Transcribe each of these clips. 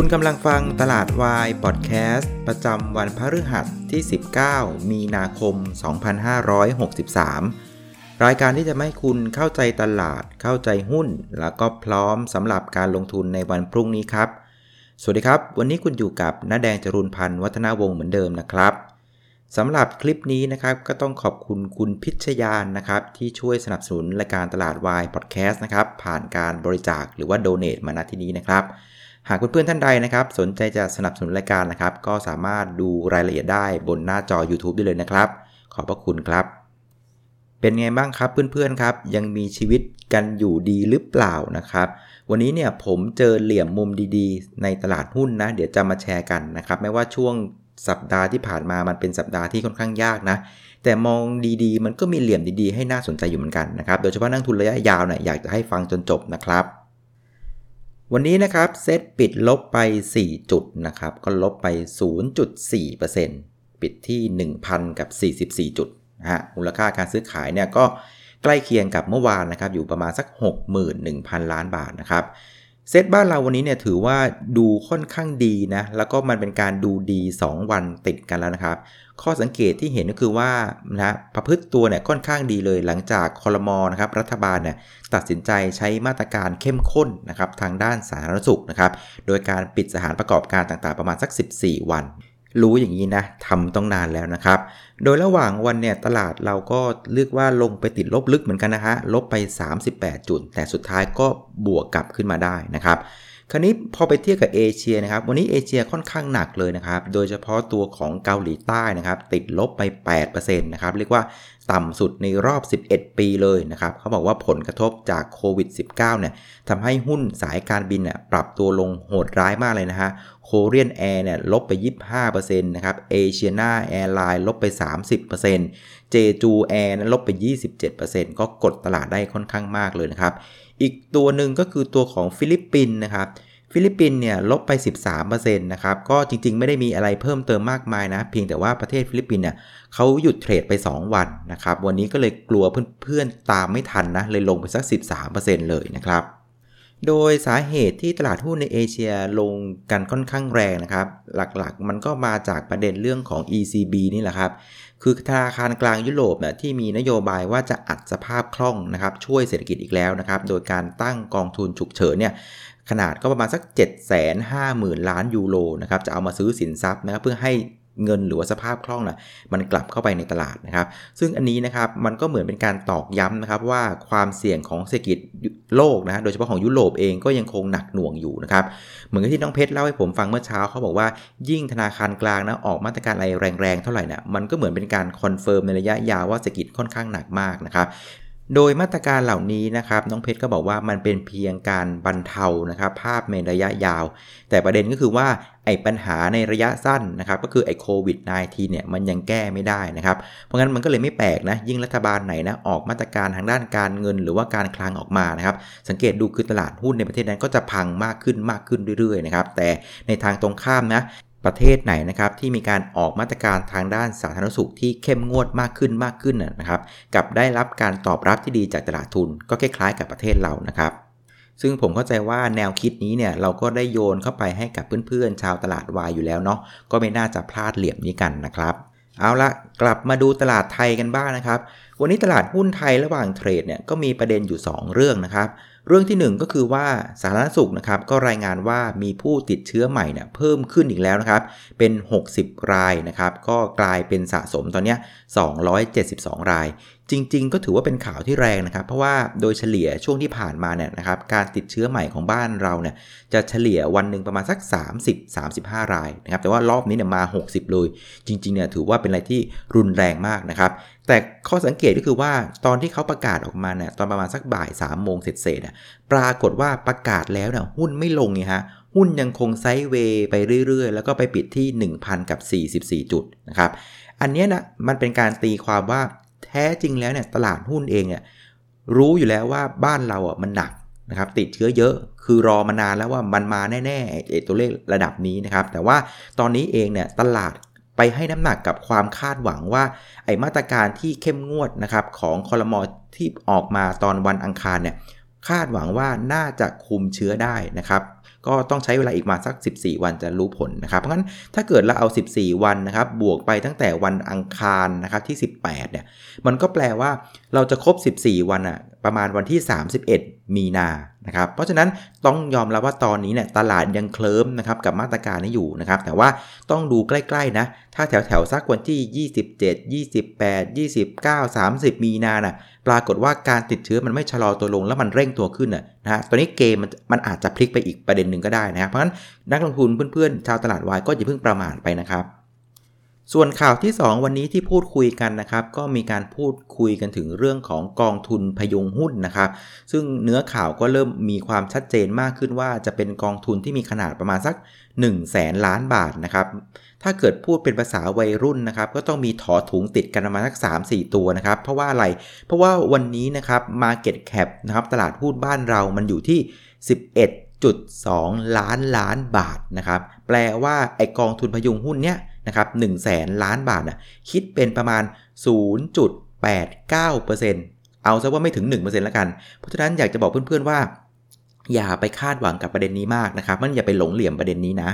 คุณกำลังฟังตลาดวายพอดแคสต์ประจำวันพฤหัสที่ 19 มีนาคม 2563 รายการที่จะให้คุณเข้าใจตลาด เข้าใจหุ้น แล้วก็พร้อมสำหรับการลงทุนในวันพรุ่งนี้ครับ สวัสดีครับ วันนี้คุณอยู่กับน้าแดงจรุนพันธ์วัฒนาวงศ์เหมือนเดิมนะครับสำหรับคลิปนี้นะครับก็ต้องขอบคุณคุณพิชยานนะครับที่ช่วยสนับสนุนรายการตลาดวายพอดแคสต์นะครับผ่านการบริจาคหรือว่าโดเน a t มาณที่นี้นะครับ หากเพื่อนๆท่านใดนะครับ สนใจจะสนับสนุนรายการนะครับ ก็สามารถดูรายละเอียดได้บนหน้าจอ YouTube ได้เลยนะครับ ขอบพระคุณครับ เป็นไงบ้างครับเพื่อนๆครับ ยังมีชีวิตกันอยู่ดีหรือเปล่านะครับ วันนี้เนี่ยผมเจอเหลี่ยมมุมดีๆ ในตลาดหุ้นนะ เดี๋ยวจะมาแชร์กันนะครับ ไม่ว่าช่วงสัปดาห์ที่ผ่านมามันเป็นสัปดาห์ที่ค่อนข้างยากนะ แต่มองดีๆ มันก็มีเหลี่ยมดีๆ ให้น่าสนใจอยู่เหมือนกันนะครับ โดยเฉพาะนักทุนระยะยาวเนี่ยอยากจะให้ฟังจนจบนะครับ วันนี้นะครับเซตปิดลบไป 4 จุดนะครับ ก็ลบไป 0.4%ปิดที่ 1,000 กับ 44 จุดนะฮะมูลค่าการซื้อขายเนี่ยก็ใกล้เคียงกับเมื่อวานนะครับ อยู่ประมาณสัก 61,000 ล้านบาทนะครับ เซตบ้านเราวันนี้เนี่ยถือว่าดูค่อนข้างดีนะ แล้วก็มันเป็นการดูดี 2 วันติดกันแล้วนะครับ ข้อสังเกตที่เห็นก็คือว่านะประพฤติตัวเนี่ยค่อนข้างดีเลยหลังจากคอรมอนะครับรัฐบาลเนี่ยตัดสินใจใช้มาตรการเข้มข้นนะครับทางด้านสาธารณสุขนะครับ โดยการปิดสถานประกอบการต่างๆ ประมาณสัก 14 วัน รู้อย่างนี้นะทำต้องนานแล้วนะครับ โดยระหว่างวันเนี่ยตลาดเราก็เรียกว่าลงไปติดลบลึกเหมือนกันนะฮะลบไป 38 จุด แต่สุดท้ายก็บวกกลับขึ้นมาได้นะครับคราวนี้พอไปเทียบกับเอเชียนะครับ วันนี้เอเชียค่อนข้างหนักเลยนะครับ โดยเฉพาะตัวของเกาหลีใต้นะครับ ติดลบไป 8%นะครับ เรียกว่า ต่ำสุดในรอบ 11 ปีเลยนะครับเขาบอกว่าผลกระทบจากโควิด -19 เนี่ยทำให้หุ้นสายการบินเนี่ยปรับตัวลงโหดร้ายมากเลยนะฮะ Korean Air เนี่ยลบไป 25%นะครับ Asiana Airlines ลบไป 30% Jeju Air นั้นลบไป 27%ก็กดตลาดได้ค่อนข้างมากเลยนะครับ อีกตัวหนึ่งก็คือตัวของฟิลิปปินส์นะครับ ฟิลิปปินส์เนี่ยลบไป 13%นะครับก็จริงๆ ไม่ได้มีอะไรเพิ่มเติมมากมายนะ เพียงแต่ว่าประเทศฟิลิปปินส์เนี่ยเขาหยุดเทรดไป 2 วันนะครับวันนี้ก็เลยกลัวเพื่อนๆตามไม่ทันนะเลยลงไปสัก 13%เลยนะครับโดยสาเหตุที่ตลาดหุ้นในเอเชียลงกันค่อนข้างแรงนะครับ หลักๆ มันก็มาจากประเด็นเรื่องของ ECB นี่แหละครับ คือธนาคารกลางยุโรปเนี่ยที่มีนโยบายว่าจะอัดสภาพคล่องนะครับ ช่วยเศรษฐกิจอีกแล้วนะครับ โดยการตั้งกองทุนฉุกเฉินเนี่ย ขนาดก็ประมาณสัก 7 5 0 0 0 0 ล้านยูโรนะครับจะเอามาซื้อสินทรัพย์นะครับเพื่อให้เงินหรือว่าสภาพคล่องนะมันกลับเข้าไปในตลาดนะครับ ซึ่งอันนี้นะครับมันก็เหมือนเป็นการตอกย้ำนะครับว่าความเสี่ยงของเศรษฐกิจโลกนะโดยเฉพาะของยุโรปเองก็ยังคงหนักหน่วงอยู่นะครับ เหมือนที่น้องเพชรเล่าให้ผมฟังเมื่อเช้าเขาบอกว่ายิ่งธนาคารกลางนะออกมาตรการอะไรแรงๆเท่าไหร่นะมันก็เหมือนเป็นการ confirm ในระยะยาวว่าเศรษฐกิจค่อนข้างหนักมากนะครับ โดยมาตรการเหล่านี้นะครับน้องเพชรก็บอกว่ามันเป็นเพียงการบรรเทานะครับภาพในระยะยาว แต่ประเด็นก็คือว่าไอ้ปัญหาในระยะสั้นนะครับก็คือไอ้โควิด -19 เนี่ยมันยังแก้ไม่ได้นะครับเพราะงั้นมันก็เลยไม่แปลกนะยิ่งรัฐบาลไหนนะออกมาตรการทางด้านการเงิน หรือว่าการคลังออกมานะครับสังเกตดูคือตลาดหุ้นในประเทศนั้นก็จะพังมากขึ้นมากขึ้นเรื่อยๆนะครับแต่ในทางตรงข้ามนะ ประเทศไหนนะครับที่มีการออกมาตรการทางด้านสาธารณสุขที่เข้มงวดมากขึ้นมากขึ้นนะครับกับได้รับการตอบรับที่ดีจากตลาดทุน ก็คล้ายๆกับประเทศเรานะครับซึ่งผมเข้าใจว่าแนวคิดนี้เนี่ยเราก็ได้โยนเข้าไปให้กับเพื่อนๆ ชาวตลาดวายอยู่แล้วเนาะก็ไม่น่าจะพลาดเหลี่ยมนี้กันนะครับ เอาละกลับมาดูตลาดไทยกันบ้างนะครับ วันนี้ตลาดหุ้นไทยระหว่างเทรดเนี่ยก็มีประเด็นอยู่ 2 เรื่องนะครับ เรื่องที่ 1 ก็คือว่าสาธารณสุขนะครับก็รายงานว่ามีผู้ติดเชื้อใหม่เนี่ยเพิ่มขึ้นอีกแล้วนะครับ เป็น 60 รายนะครับ ก็กลายเป็นสะสมตอนนี้272 ราย จริง ๆ ก็ถือว่าเป็นข่าวที่แรงนะครับ เพราะว่าโดยเฉลี่ยช่วงที่ผ่านมาเนี่ยนะครับการติดเชื้อใหม่ของบ้านเราเนี่ยจะเฉลี่ยวันหนึ่งประมาณสัก 30-35 รายนะครับแต่ว่ารอบนี้เนี่ยมา 60 เลย จริงๆเนี่ยถือว่าเป็นอะไรที่รุนแรงมากนะครับแต่ข้อสังเกตก็คือว่าตอนที่เขาประกาศออกมาเนี่ยตอนประมาณสักบ่าย3ามโมงเสร็จๆปรากฏว่าประกาศแล้วเนี่ยหุ้นไม่ลงไงฮะหุ้นยังคงไซด์เวย์ไปเรื่อยๆ แล้วก็ไปปิดที่ 1,000 กับ 44 จุดนะครับ อันนี้นะมันเป็นการตีความว่าแท้จริงแล้วเนี่ยตลาดหุ้นเองเนี่ยรู้อยู่แล้วว่าบ้านเราอะมันหนักนะครับติดเชื้อเยอะคือรอมานานแล้วว่ามันมาแน่ๆไอ้ตัวเลขระดับนี้นะครับ แต่ว่าตอนนี้เองเนี่ยตลาดไปให้น้ำหนักกับความคาดหวังว่า ไอมาตรการที่เข้มงวดนะครับของคอรมอที่ออกมาตอนวันอังคารเนี่ย คาดหวังว่าน่าจะคุมเชื้อได้นะครับ ก็ต้องใช้เวลาอีกมาสัก 14 วันจะรู้ผลนะครับ เพราะงั้นถ้าเกิดเราเอา 14 วันนะครับ บวกไปตั้งแต่วันอังคารนะครับที่ 18 เนี่ย มันก็แปลว่าเราจะครบ 14 วันอะประมาณวันที่ 31 มีนานะครับ เพราะฉะนั้นต้องยอมรับว่าตอนนี้เนี่ยตลาดยังเคลิ้มนะครับกับมาตรการนี้อยู่นะครับ แต่ว่าต้องดูใกล้ๆนะ ถ้าแถวๆสักวันที่ 27 28 29 30 มีนาน่ะปรากฏว่าการติดเชื้อมันไม่ชะลอตัวลงแล้วมันเร่งตัวขึ้นน่ะนะฮะ ตอนนี้เกมมันมันอาจจะพลิกไปอีกประเด็นหนึ่งก็ได้นะครับ เพราะฉะนั้นนักลงทุนเพื่อนๆชาวตลาดวายก็อย่าเพิ่งประมาทไปนะครับ ส่วนข่าวที่ 2 วันนี้ที่พูดคุยกันนะครับ ก็มีการพูดคุยกันถึงเรื่องของกองทุนพยุงหุ้นนะครับ ซึ่งเนื้อข่าวก็เริ่มมีความชัดเจนมากขึ้นว่าจะเป็นกองทุนที่มีขนาดประมาณสัก1 0 0 0 0แสนล้านบาทนะครับ ถ้าเกิดพูดเป็นภาษาวัยรุ่นนะครับ ก็ต้องมีถอถุงติดกันประมาณสัก 3-4 ตัวนะครับ เพราะว่าอะไร เพราะว่าวันนี้นะครับ Market Cap นะครับตลาดหุ้นบ้านเรามันอยู่ที่ 11 1.2ล้านล้านบาทนะครับ แปลว่าไอกองทุนพยุงหุ้นเนี้ย นะครับ1 0 0 0 0แสนล้านบาทนะคิดเป็นประมาณ 0.89%เอาซะว่าไม่ถึง 1%แล้วกัน เพราะฉะนั้นอยากจะบอกเพื่อนๆว่า อย่าไปคาดหวังกับประเด็นนี้มากนะครับ มันอย่าไปหลงเหลี่ยมประเด็นนี้นะ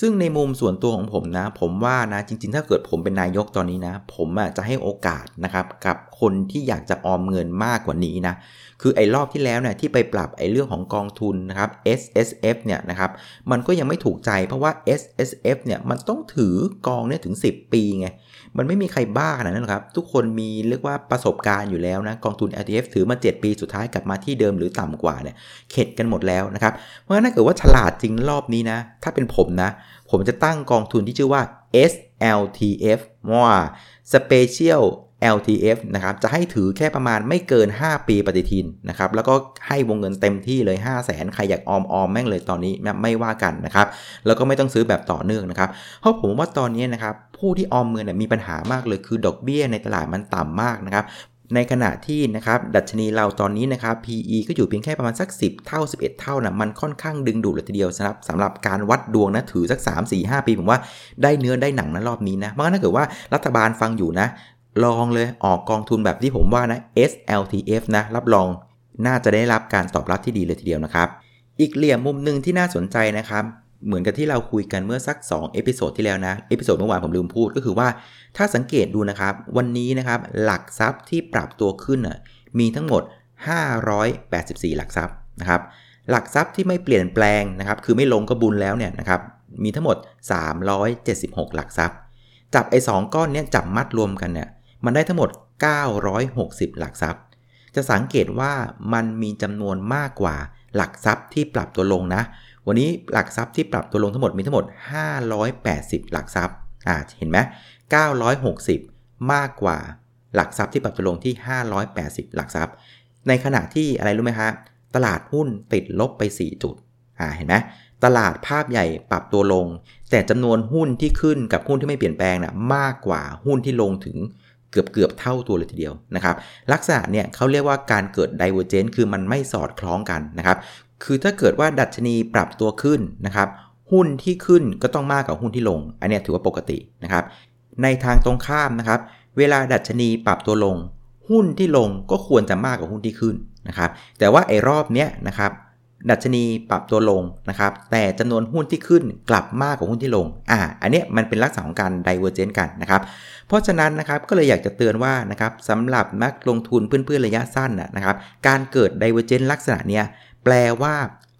ซึ่งในมุมส่วนตัวของผมนะ ผมว่านะจริงๆ ถ้าเกิดผมเป็นนายกตอนนี้นะ ผมอะจะให้โอกาสนะครับกับคนที่อยากจะออมเงินมากกว่านี้นะ คือไอ้รอบที่แล้วเนี่ยที่ไปปรับไอ้เรื่องของกองทุนนะครับ S S F เนี่ยนะครับ มันก็ยังไม่ถูกใจเพราะว่า S S F เนี่ยมันต้องถือกองเนี่ยถึง 10 ปีไง มันไม่มีใครบ้าขนาดนั้นหรอกครับ ทุกคนมีเรียกว่าประสบการณ์อยู่แล้วนะ กองทุน LTF ถือมา 7 ปีสุดท้ายกลับมาที่เดิมหรือต่ำกว่าเนี่ย เข็ดกันหมดแล้วนะครับ เพราะฉะนั้นถ้าเกิดว่าฉลาดจริงรอบนี้นะ ถ้าเป็นผมนะ ผมจะตั้งกองทุนที่ชื่อว่า SLTF ว่า Special LTF นะครับจะให้ถือแค่ประมาณไม่เกิน 5 ปีปฏิทินนะครับแล้วก็ให้วงเงินเต็มที่เลย 5 0 0แสนใครอยากออมออมแม่งเลยตอนนี้ไม่ว่ากันนะครับแล้วก็ไม่ต้องซื้อแบบต่อเนื่องนะครับเพราะผมว่าตอนนี้นะครับผู้ที่ออมเงินมีปัญหามากเลยคือดอกเบี้ยในตลาดมันต่ำมากนะครับในขณะที่นะครับดัชนีเราตอนนี้นะครับ PE ก็อยู่เพียงแค่ประมาณสัก 10 เท่า 11 เท่านะมันค่อนข้างดึงดูดเลยทีเดียวสำหรับสำหรับการวัดดวงนะถือสัก 3 4 5 ปี ผมว่าได้เนื้อได้หนังนะรอบนี้นะเพราะถ้าเกิดว่ารัฐบาลฟังอยู่นะ ลองเลยออกกองทุนแบบที่ผมว่านะ SLTF นะ รับรองน่าจะได้รับการตอบรับที่ดีเลยทีเดียวนะครับ อีกเหลี่ยมมุมหนึ่งที่น่าสนใจนะครับ เหมือนกับที่เราคุยกันเมื่อสัก 2 episode ที่แล้วนะ episode เมื่อวานผมลืมพูดก็คือว่า ถ้าสังเกตดูนะครับ วันนี้นะครับ หลักทรัพย์ที่ปรับตัวขึ้นมีทั้งหมด 584 หลักทรัพย์นะครับ หลักทรัพย์ที่ไม่เปลี่ยนแปลงนะครับ คือไม่ลงก็บุญแล้วเนี่ยนะครับ มีทั้งหมด 376 หลักทรัพย์ จับไอ้สก้อนเนี้จับมัดรวมกันเนี่ย มันได้ทั้งหมด 960 หลักทรัพย์ จะสังเกตว่ามันมีจำนวนมากกว่าหลักทรัพย์ที่ปรับตัวลงนะ วันนี้หลักทรัพย์ที่ปรับตัวลงทั้งหมดมีทั้งหมด 580 หลักทรัพย์อ่าเห็นไหม960 มากกว่าหลักทรัพย์ที่ปรับตัวลงที่ 580 หลักทรัพย์ ในขณะที่อะไรรู้ไหมฮะ ตลาดหุ้นติดลบไป 4 จุด อ่า เห็นไหม ตลาดภาพใหญ่ปรับตัวลง แต่จำนวนหุ้นที่ขึ้นกับหุ้นที่ไม่เปลี่ยนแปลงนะ่ะมากกว่าหุ้นที่ลงถึง เกือบเกือบเท่าตัวเลยทีเดียวนะครับ ลักษณะเนี่ยเขาเรียกว่าการเกิด divergence คือมันไม่สอดคล้องกันนะครับ คือถ้าเกิดว่าดัชนีปรับตัวขึ้นนะครับหุ้นที่ขึ้นก็ต้องมากกว่าหุ้นที่ลง อันนี้ถือว่าปกตินะครับ ในทางตรงข้ามนะครับ เวลาดัชนีปรับตัวลง หุ้นที่ลงก็ควรจะมากกว่าหุ้นที่ขึ้นนะครับ แต่ว่าไอ้รอบเนี้ยนะครับ ดัชนีปรับตัวลงนะครับ แต่จำนวนหุ้นที่ขึ้นกลับมากกว่าหุ้นที่ลง อ่า อันนี้มันเป็นลักษณะของการไดเวอร์เจนกันนะครับ เพราะฉะนั้นนะครับก็เลยอยากจะเตือนว่านะครับสำหรับนักลงทุนเพื่อนๆระยะสั้นนะครับ การเกิดไดเวอร์เจนลักษณะเนี้ยแปลว่า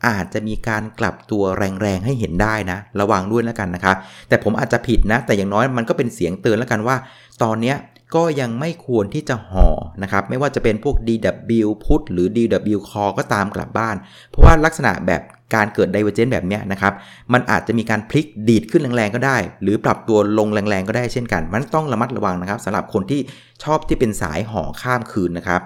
อาจจะมีการกลับตัวแรงๆให้เห็นได้นะ ระวังด้วยแล้วกันนะครับ แต่ผมอาจจะผิดนะ แต่อย่างน้อยมันก็เป็นเสียงเตือนแล้วกันว่า ตอนเนี้ ก็ยังไม่ควรที่จะห่อนะครับ ไม่ว่าจะเป็นพวก DW put หรือ DW call ก็ตามกลับบ้าน เพราะว่าลักษณะแบบการเกิด divergence แบบนี้นะครับ มันอาจจะมีการพลิกดีดขึ้นแรงๆก็ได้ หรือปรับตัวลงแรงๆก็ได้เช่นกัน มันต้องระมัดระวังนะครับสำหรับคนที่ชอบที่เป็นสายห่อข้ามคืนนะครับ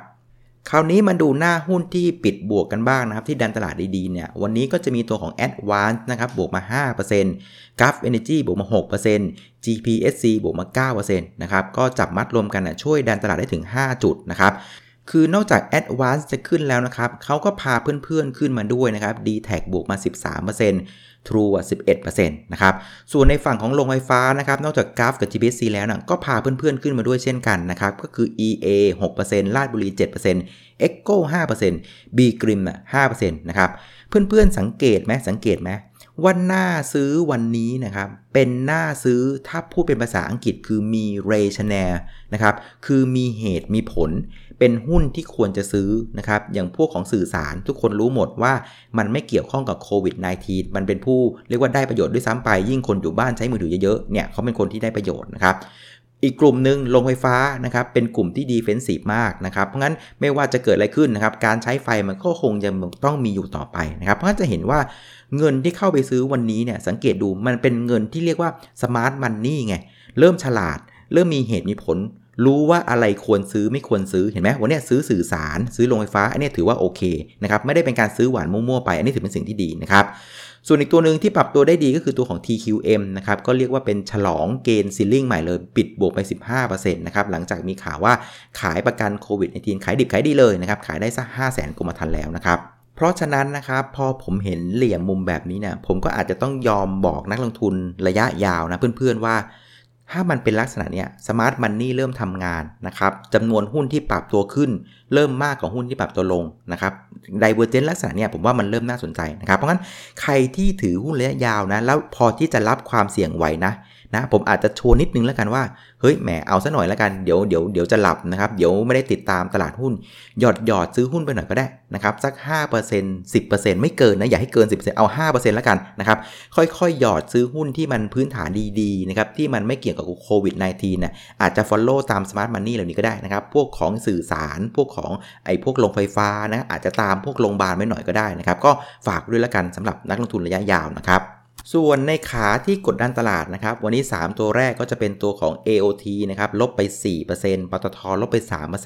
คราวนี้มาดูหน้าหุ้นที่ปิดบวกกันบ้างนะครับ ที่ดันตลาดดีๆเนี่ยวันนี้ก็จะมีตัวของ Advance นะครับบวกมา 5% g u f Energy บวกมา 6% GPSC บวกมา 9%นะครับก็จับมัดรวมกันนะช่วยดันตลาดได้ถึง 5 จุดนะครับคือนอกจาก Advance จะขึ้นแล้วนะครับเขาก็พาเพื่อนๆขึ้นมาด้วยนะครับ d t แทบวกมา 13% True อะ11%นะครับ ส่วนในฝั่งของโรงไฟฟ้านะครับ นอกจากกราฟกับ GPC แล้วนะก็พาเพื่อนๆ ขึ้นมาด้วยเช่นกันนะครับ ก็คือ EA 6%ลาดบุรี 7% Echo 5% B Grim อะ5%นะครับเพื่อนๆ สังเกตไหมสังเกตไหมว่าหน้าซื้อวันนี้นะครับ เป็นหน้าซื้อถ้าพูดเป็นภาษาอังกฤษคือมี rationale นะครับ คือมีเหตุมีผล เป็นหุ้นที่ควรจะซื้อนะครับ อย่างพวกของสื่อสารทุกคนรู้หมดว่ามันไม่เกี่ยวข้องกับโควิด -19 มันเป็นผู้เรียกว่าได้ประโยชน์ด้วยซ้ำไป ยิ่งคนอยู่บ้านใช้มือถือเยอะๆ เนี่ยเขาเป็นคนที่ได้ประโยชน์นะครับอีกกลุ่มหนึ่งโรงไฟฟ้านะครับเป็นกลุ่มที่ดีเฟนซีฟมากนะครับเพราะงั้นไม่ว่าจะเกิดอะไรขึ้นนะครับการใช้ไฟมันก็คงจะต้องมีอยู่ต่อไปนะครับเพราะงั้นจะเห็นว่าเงินที่เข้าไปซื้อวันนี้เนี่ยสังเกตดูมันเป็นเงินที่เรียกว่าสมาร์ทมันนี่ไงเริ่มฉลาด เริ่มมีเหตุมีผล รู้ว่าอะไรควรซื้อไม่ควรซื้อเห็นไหมวันนี้ซื้อสื่อสาร ซื้อโรงไฟฟ้า อันนี้ถือว่าโอเคนะครับไม่ได้เป็นการซื้อหวานมั่วๆไป อันนี้ถือเป็นสิ่งที่ดีนะครับส่วนอีกตัวหนึ่งที่ปรับตัวได้ดีก็คือตัวของ TQM นะครับก็เรียกว่าเป็นฉลองเกณฑ์ซิลลิ่งใหม่เลย ปิดบวกไป 15%นะครับหลังจากมีข่าวว่าขายประกันโควิด -19 ขายดิบขายดีเลยนะครับขายได้สัก5 0 0 0 0กรมธรรม์แล้วนะครับเพราะฉะนั้นนะครับพอผมเห็นเหลี่ยมมุมแบบนี้เนี่ยผมก็อาจจะต้องยอมบอกนักลงทุนระยะยาวนะเพื่อนๆว่า ถ้ามันเป็นลักษณะเนี้ย smart money เริ่มทำงานนะครับจำนวนหุ้นที่ปรับตัวขึ้น เริ่มมากกว่าหุ้นที่ปรับตัวลงนะครับ divergence ลักษณะเนี้ยผมว่ามันเริ่มน่าสนใจนะครับ เพราะงั้นใครที่ถือหุ้นระยะยาวนะแล้วพอที่จะรับความเสี่ยงไหวนะ นะผมอาจจะโชวนนิดนึงแล้วกันว่าเฮ้ยแหมเอาซะหน่อยแล้วกันเดี๋ยวเดี๋ยวเดี๋ยวจะหลับนะครับเดี๋ยวไม่ได้ติดตามตลาดหุ้น หยอดหยอดซื้อหุ้นไปหน่อยก็ได้นะครับสัก 5% 10%ไม่เกินนะอย่าให้เกิน 10%เอา 5%แล้วกันนะครับค่อยๆ หยอดซื้อหุ้นที่มันพื้นฐานดีๆนะครับที่มันไม่เกี่ยวกับโควิด -19 นะอาจจะ follow ตาม smart money เหล่านี้ก็ได้นะครับพวกของสื่อสารพวกของไอ้พวกโรงไฟฟ้านะอาจจะตามพวกโรงพยาบาลไม่หน่อยก็ได้นะครับก็ฝากด้วยแล้วกันสำหรับนักลงทุนระยะยาวนะครับ ส่วนในขาที่กดดันตลาดนะครับ วันนี้ 3 ตัวแรกก็จะเป็นตัวของ AOT นะครับลบไป 4%ปตทลบไป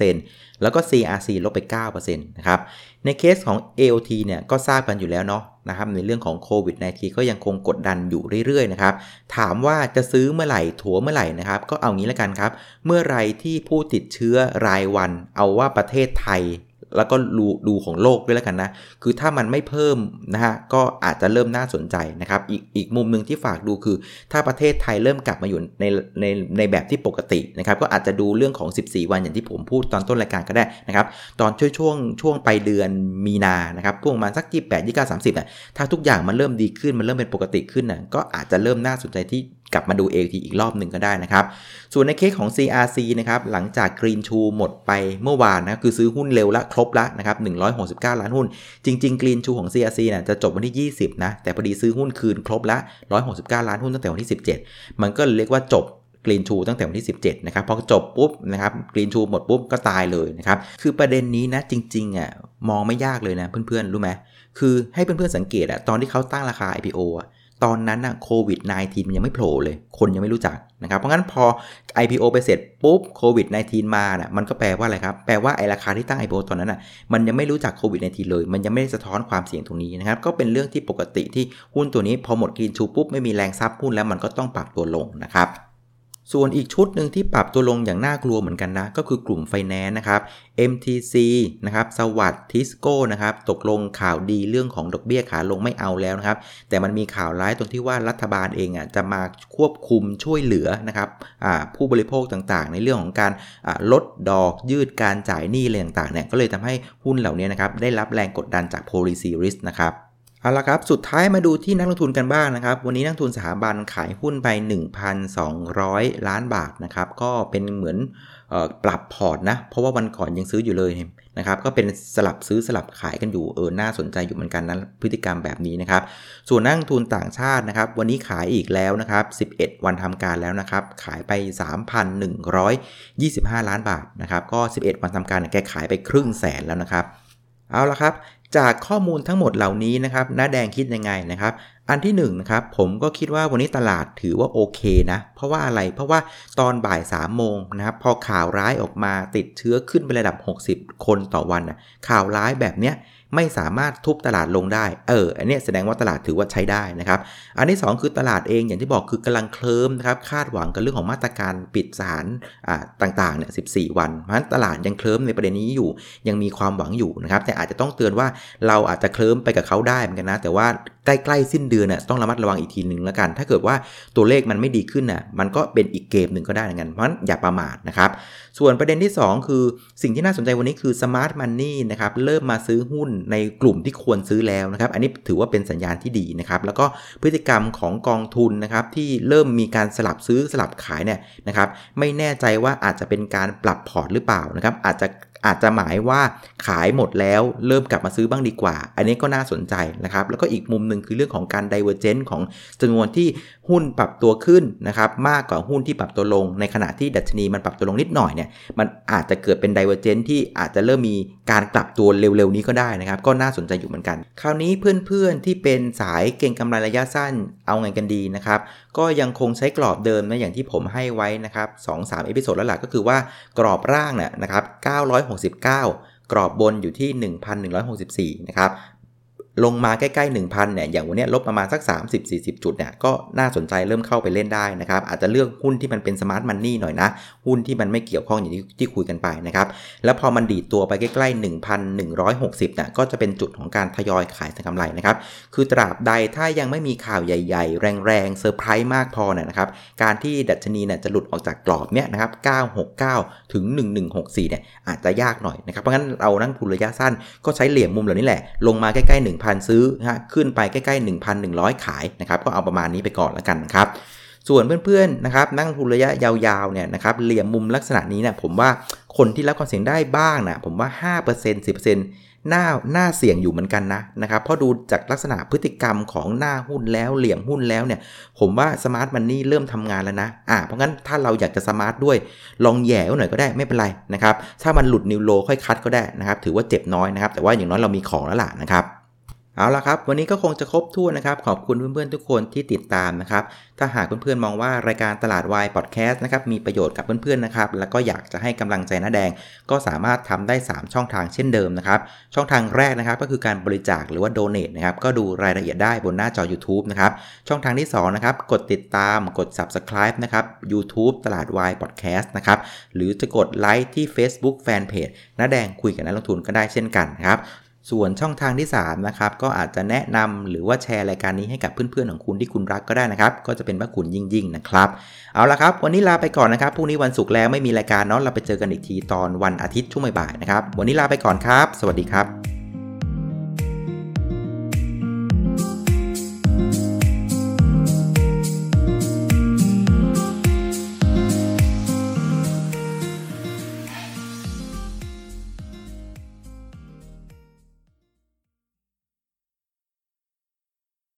3%แล้วก็ CRC ลบไป 9%นะครับ ในเคสของ AOT เนี่ยก็ทราบกันอยู่แล้วเนาะนะครับในเรื่องของโควิด -19 ก็ยังคงกดดันอยู่เรื่อยๆนะครับ ถามว่าจะซื้อเมื่อไหร่ถัวเมื่อไหร่นะครับ ก็เอางี้แล้วกันครับ เมื่อไรที่ผู้ติดเชื้อรายวัน เอาว่าประเทศไทย แล้วก็ดูดูของโลกด้วยแล้วกันนะ คือถ้ามันไม่เพิ่มนะฮะ ก็อาจจะเริ่มน่าสนใจนะครับ อีกอีกมุมหนึ่งที่ฝากดูคือ ถ้าประเทศไทยเริ่มกลับมาอยู่ในในในแบบที่ปกตินะครับ ก็อาจจะดูเรื่องของ 14 วันอย่างที่ผมพูดตอนต้นรายการก็ได้นะครับ ตอนช่วงช่วงช่วงไปเดือนมีนานะครับพวกมาสัก 28 29 30อะถ้าทุกอย่างมันเริ่มดีขึ้น มันเริ่มเป็นปกติขึ้นน่ะก็อาจจะเริ่มน่าสนใจที่ กลับมาดู AT อีกรอบหนึ่งก็ได้นะครับ ส่วนในเคสของ CRC นะครับ หลังจาก Green s h o หมดไปเมื่อวานนะคือซื้อหุ้นเร็วละครบละนะครับ169 ล้านหุ้น จริงๆ Green s h o ของ CRC นะจะจบวันที่ 20 นะ แต่พอดีซื้อหุ้นคืนครบละ 169 ล้านหุ้นตั้งแต่วันที่ 17 มันก็เรียกว่าจบกรีนชูตั้งแต่วันที่ 17 นะครับ พอจบปุ๊บนะครับกรีนชูหมดปุ๊บก็ตายเลยนะครับ คือประเด็นนี้นะจริงๆอะมองไม่ยากเลยนะเพื่อนๆ รู้ไหมคือให้เพื่อนๆสังเกตอะตอนที่เขาตั้งราคา IPO อะ ตอนนั้นนะโควิด -19 มันยังไม่โผล่เลย คนยังไม่รู้จักนะครับ เพราะงั้นพอ IPO ไปเสร็จปุ๊บโควิด -19 มาน่ะ มันก็แปลว่าอะไรครับ แปลว่าไอ้ราคาที่ตั้ง IPO ตอนนั้นน่ะมันยังไม่รู้จักโควิด -19 เลย มันยังไม่ได้สะท้อนความเสี่ยงตรงนี้นะครับ ก็เป็นเรื่องที่ปกติที่หุ้นตัวนี้พอหมด greenshoe ปุ๊บไม่มีแรงซับหุ้นแล้วมันก็ต้องปรับตัวลงนะครับ ส่วนอีกชุดหนึ่งที่ปรับตัวลงอย่างน่ากลัวเหมือนกันนะ ก็คือกลุ่มไฟแนนซ์นะครับ MTC นะครับ SAWAD TISCO นะครับ ตกลงข่าวดีเรื่องของดอกเบี้ยขาลงไม่เอาแล้วนะครับ แต่มันมีข่าวร้ายตรงที่ว่ารัฐบาลเองอะจะมาควบคุมช่วยเหลือนะครับผู้บริโภคต่างๆ ในเรื่องของการลดดอกยืดการจ่ายหนี้อะไรต่างๆเนี่ยก็เลยทำให้หุ้นเหล่านี้นะครับได้รับแรงกดดันจาก policy risk นะครับ เอาละครับ สุดท้ายมาดูที่นักลงทุนกันบ้างนะครับ วันนี้นักทุนสถาบันขายหุ้นไป 1,200 ล้านบาทนะครับ ก็เป็นเหมือนปรับพอร์ตนะ เพราะว่าวันก่อนยังซื้ออยู่เลยนะครับ ก็เป็นสลับซื้อสลับขายกันอยู่เออ น่าสนใจอยู่เหมือนกันนะพฤติกรรมแบบนี้นะครับ ส่วนนักทุนต่างชาตินะครับ วันนี้ขายอีกแล้วนะครับ 11 วันทำการแล้วนะครับ ขายไป 3,125 ล้านบาทนะครับ ก็ 11 วันทำการแกขายไปครึ่งแสนแล้วนะครับเอาละครับ จากข้อมูลทั้งหมดเหล่านี้นะครับน้าแดงคิดยังไงนะครับ อันที่1นนะครับผมก็คิดว่าวันนี้ตลาดถือว่าโอเคนะ เพราะว่าอะไรเพราะว่าตอนบ่าย3ามโมงนะครับพอข่าวร้ายออกมาติดเชื้อขึ้นไประดับ 60 คนต่อวันนะข่าวร้ายแบบเนี้ย ไม่สามารถทุบตลาดลงได้ เออ อันนี้แสดงว่าตลาดถือว่าใช้ได้นะครับ อันที่ 2 คือตลาดเองอย่างที่บอกคือกำลังเคลิ้มนะครับ คาดหวังกับเรื่องของมาตรการปิดสถานต่างๆเนี่ย14วัน เพราะฉะนั้นตลาดยังเคลิ้มในประเด็นนี้อยู่ ยังมีความหวังอยู่นะครับ แต่อาจจะต้องเตือนว่าเราอาจจะเคลิ้มไปกับเขาได้เหมือนกันนะ แต่ว่าใกล้ๆสิ้นเดือนน่ยต้องระมัดระวังอีกทีหนึ่งแล้วกัน ถ้าเกิดว่าตัวเลขมันไม่ดีขึ้นน่ะ มันก็เป็นอีกเกมหนึ่งก็ได้เหมือนกัน เพราะฉะนั้นอย่าประมาทนะครับ ส่วนประเด็นที่ 2 คือสิ่งที่น่าสนใจวันนี้คือ Smart Money นะครับ เริ่มมาซื้อหุ้นในกลุ่มที่ควรซื้อแล้วนะครับ อันนี้ถือว่าเป็นสัญญาณที่ดีนะครับ แล้วก็พฤติกรรมของกองทุนนะครับที่เริ่มมีการสลับซื้อสลับขายเนี่ยนะครับ ไม่แน่ใจว่าอาจจะเป็นการปรับพอร์ตหรือเปล่านะครับ อาจจะอาจจะหมายว่าขายหมดแล้วเริ่มกลับมาซื้อบ้างดีกว่า อันนี้ก็น่าสนใจนะครับ แล้วก็อีกมุมหนึ่งคือเรื่องของการ divergence ของจำนวนที่หุ้นปรับตัวขึ้นนะครับ มากกว่าหุ้นที่ปรับตัวลง ในขณะที่ดัชนีมันปรับตัวลงนิดหน่อยเนี่ยมันอาจจะเกิดเป็น divergence ที่อาจจะเริ่มมีการกลับตัวเร็วๆนี้ก็ได้นะครับก็น่าสนใจอยู่เหมือนกัน คราวนี้เพื่อนๆที่เป็นสายเก็งกำไรระยะสั้นเอาไงกันดีนะครับก็ยังคงใช้กรอบเดิมนะอย่างที่ผมให้ไว้นะครับสองสาม episode แล้วล่ะก็คือว่ากรอบล่างเนี่ยนะครับ969 กรอบบนอยู่ที่ 1,164 นะครับ ลงมาใกล้ๆ 1,000เนี่ยอย่างวันนี้ลบประมาณสัก 30-40 จุดเนี่ยก็น่าสนใจเริ่มเข้าไปเล่นได้นะครับ อาจจะเลือกหุ้นที่มันเป็น smart money หน่อยนะ หุ้นที่มันไม่เกี่ยวข้องอย่างที่ที่คุยกันไปนะครับ แล้วพอมันดีดตัวไปใกล้ๆ 1,160เนี่ยก็จะเป็นจุดของการทยอยขายทำกำไรนะครับ คือตราบใดถ้ายังไม่มีข่าวใหญ่ๆ แรงๆเซอร์ไพรส์มากพอเนี่ยนะครับ การที่ดัชนีเนี่ยจะหลุดออกจากกรอบเนี่ยนะครับ 969 ถึง 1164 เนี่ยอาจจะยากหน่อยนะครับเพราะงั้นเรานักลงทุนระยะสั้นก็ใช้เหลี่ยมมุมเหล่านี้แหละลงมาใกล้ๆ1 1,000 ซื้อฮะขึ้นไปใกล้ๆ 1,100 ขายนะครับก็เอาประมาณนี้ไปก่อนแล้วกันนะครับส่วนเพื่อนๆนะครับนักลงทุนระยะยาวๆเนี่ยนะครับเหลี่ยมมุมลักษณะนี้เนี่ยผมว่าคนที่รับความเสี่ยงได้บ้างนะผมว่า 5% 10%หน้าหน้าเสี่ยงอยู่เหมือนกันนะนะครับเพราะดูจากลักษณะพฤติกรรมของหน้าหุ้นแล้วเหลี่ยมหุ้นแล้วเนี่ย ผมว่า smart money เริ่มทำงานแล้วนะอ่าเพราะงั้นถ้าเราอยากจะ smart ด้วย ลองแย่หน่อยก็ได้ไม่เป็นไรนะครับ ถ้ามันหลุดนิวโลค่อยคัดก็ได้นะครับ ถือว่าเจ็บน้อยนะครับ แต่ว่าอย่างน้อยเรามีของแล้วล่ะนะครับ เอาละครับ วันนี้ก็คงจะครบถ้วนนะครับ ขอบคุณเพื่อนๆทุกคนที่ติดตามนะครับ ถ้าหากเพื่อนๆมองว่ารายการตลาดวายพอดแคสต์นะครับมีประโยชน์กับเพื่อนๆนะครับ แล้วก็อยากจะให้กำลังใจน้าแดง ก็สามารถทำได้ 3 ช่องทางเช่นเดิมนะครับ ช่องทางแรกนะครับ ก็คือการบริจาคหรือว่าโดเน a นะครับ ก็ดูรายละเอียดได้บนหน้าจอ YouTube นะครับ ช่องทางที่2นะครับ กดติดตาม กด Subscribe นะครับ YouTube ตลาดวายพอดแคสต์นะครับ หรือจะกดไลค์ที่ Facebook Fanpage น้าแดงคุยกับนักลงทุนก็ได้เช่นกันครับ ส่วนช่องทางที่ 3 นะครับ ก็อาจจะแนะนำหรือว่าแชร์รายการนี้ให้กับเพื่อนๆของคุณที่คุณรักก็ได้นะครับ ก็จะเป็นพระคุณยิ่งๆนะครับ เอาละครับ วันนี้ลาไปก่อนนะครับพรุ่งนี้วันศุกร์แล้วไม่มีรายการเนาะเราไปเจอกันอีกทีตอนวันอาทิตย์ช่วงบ่ายๆนะครับวันนี้ลาไปก่อนครับ สวัสดีครับ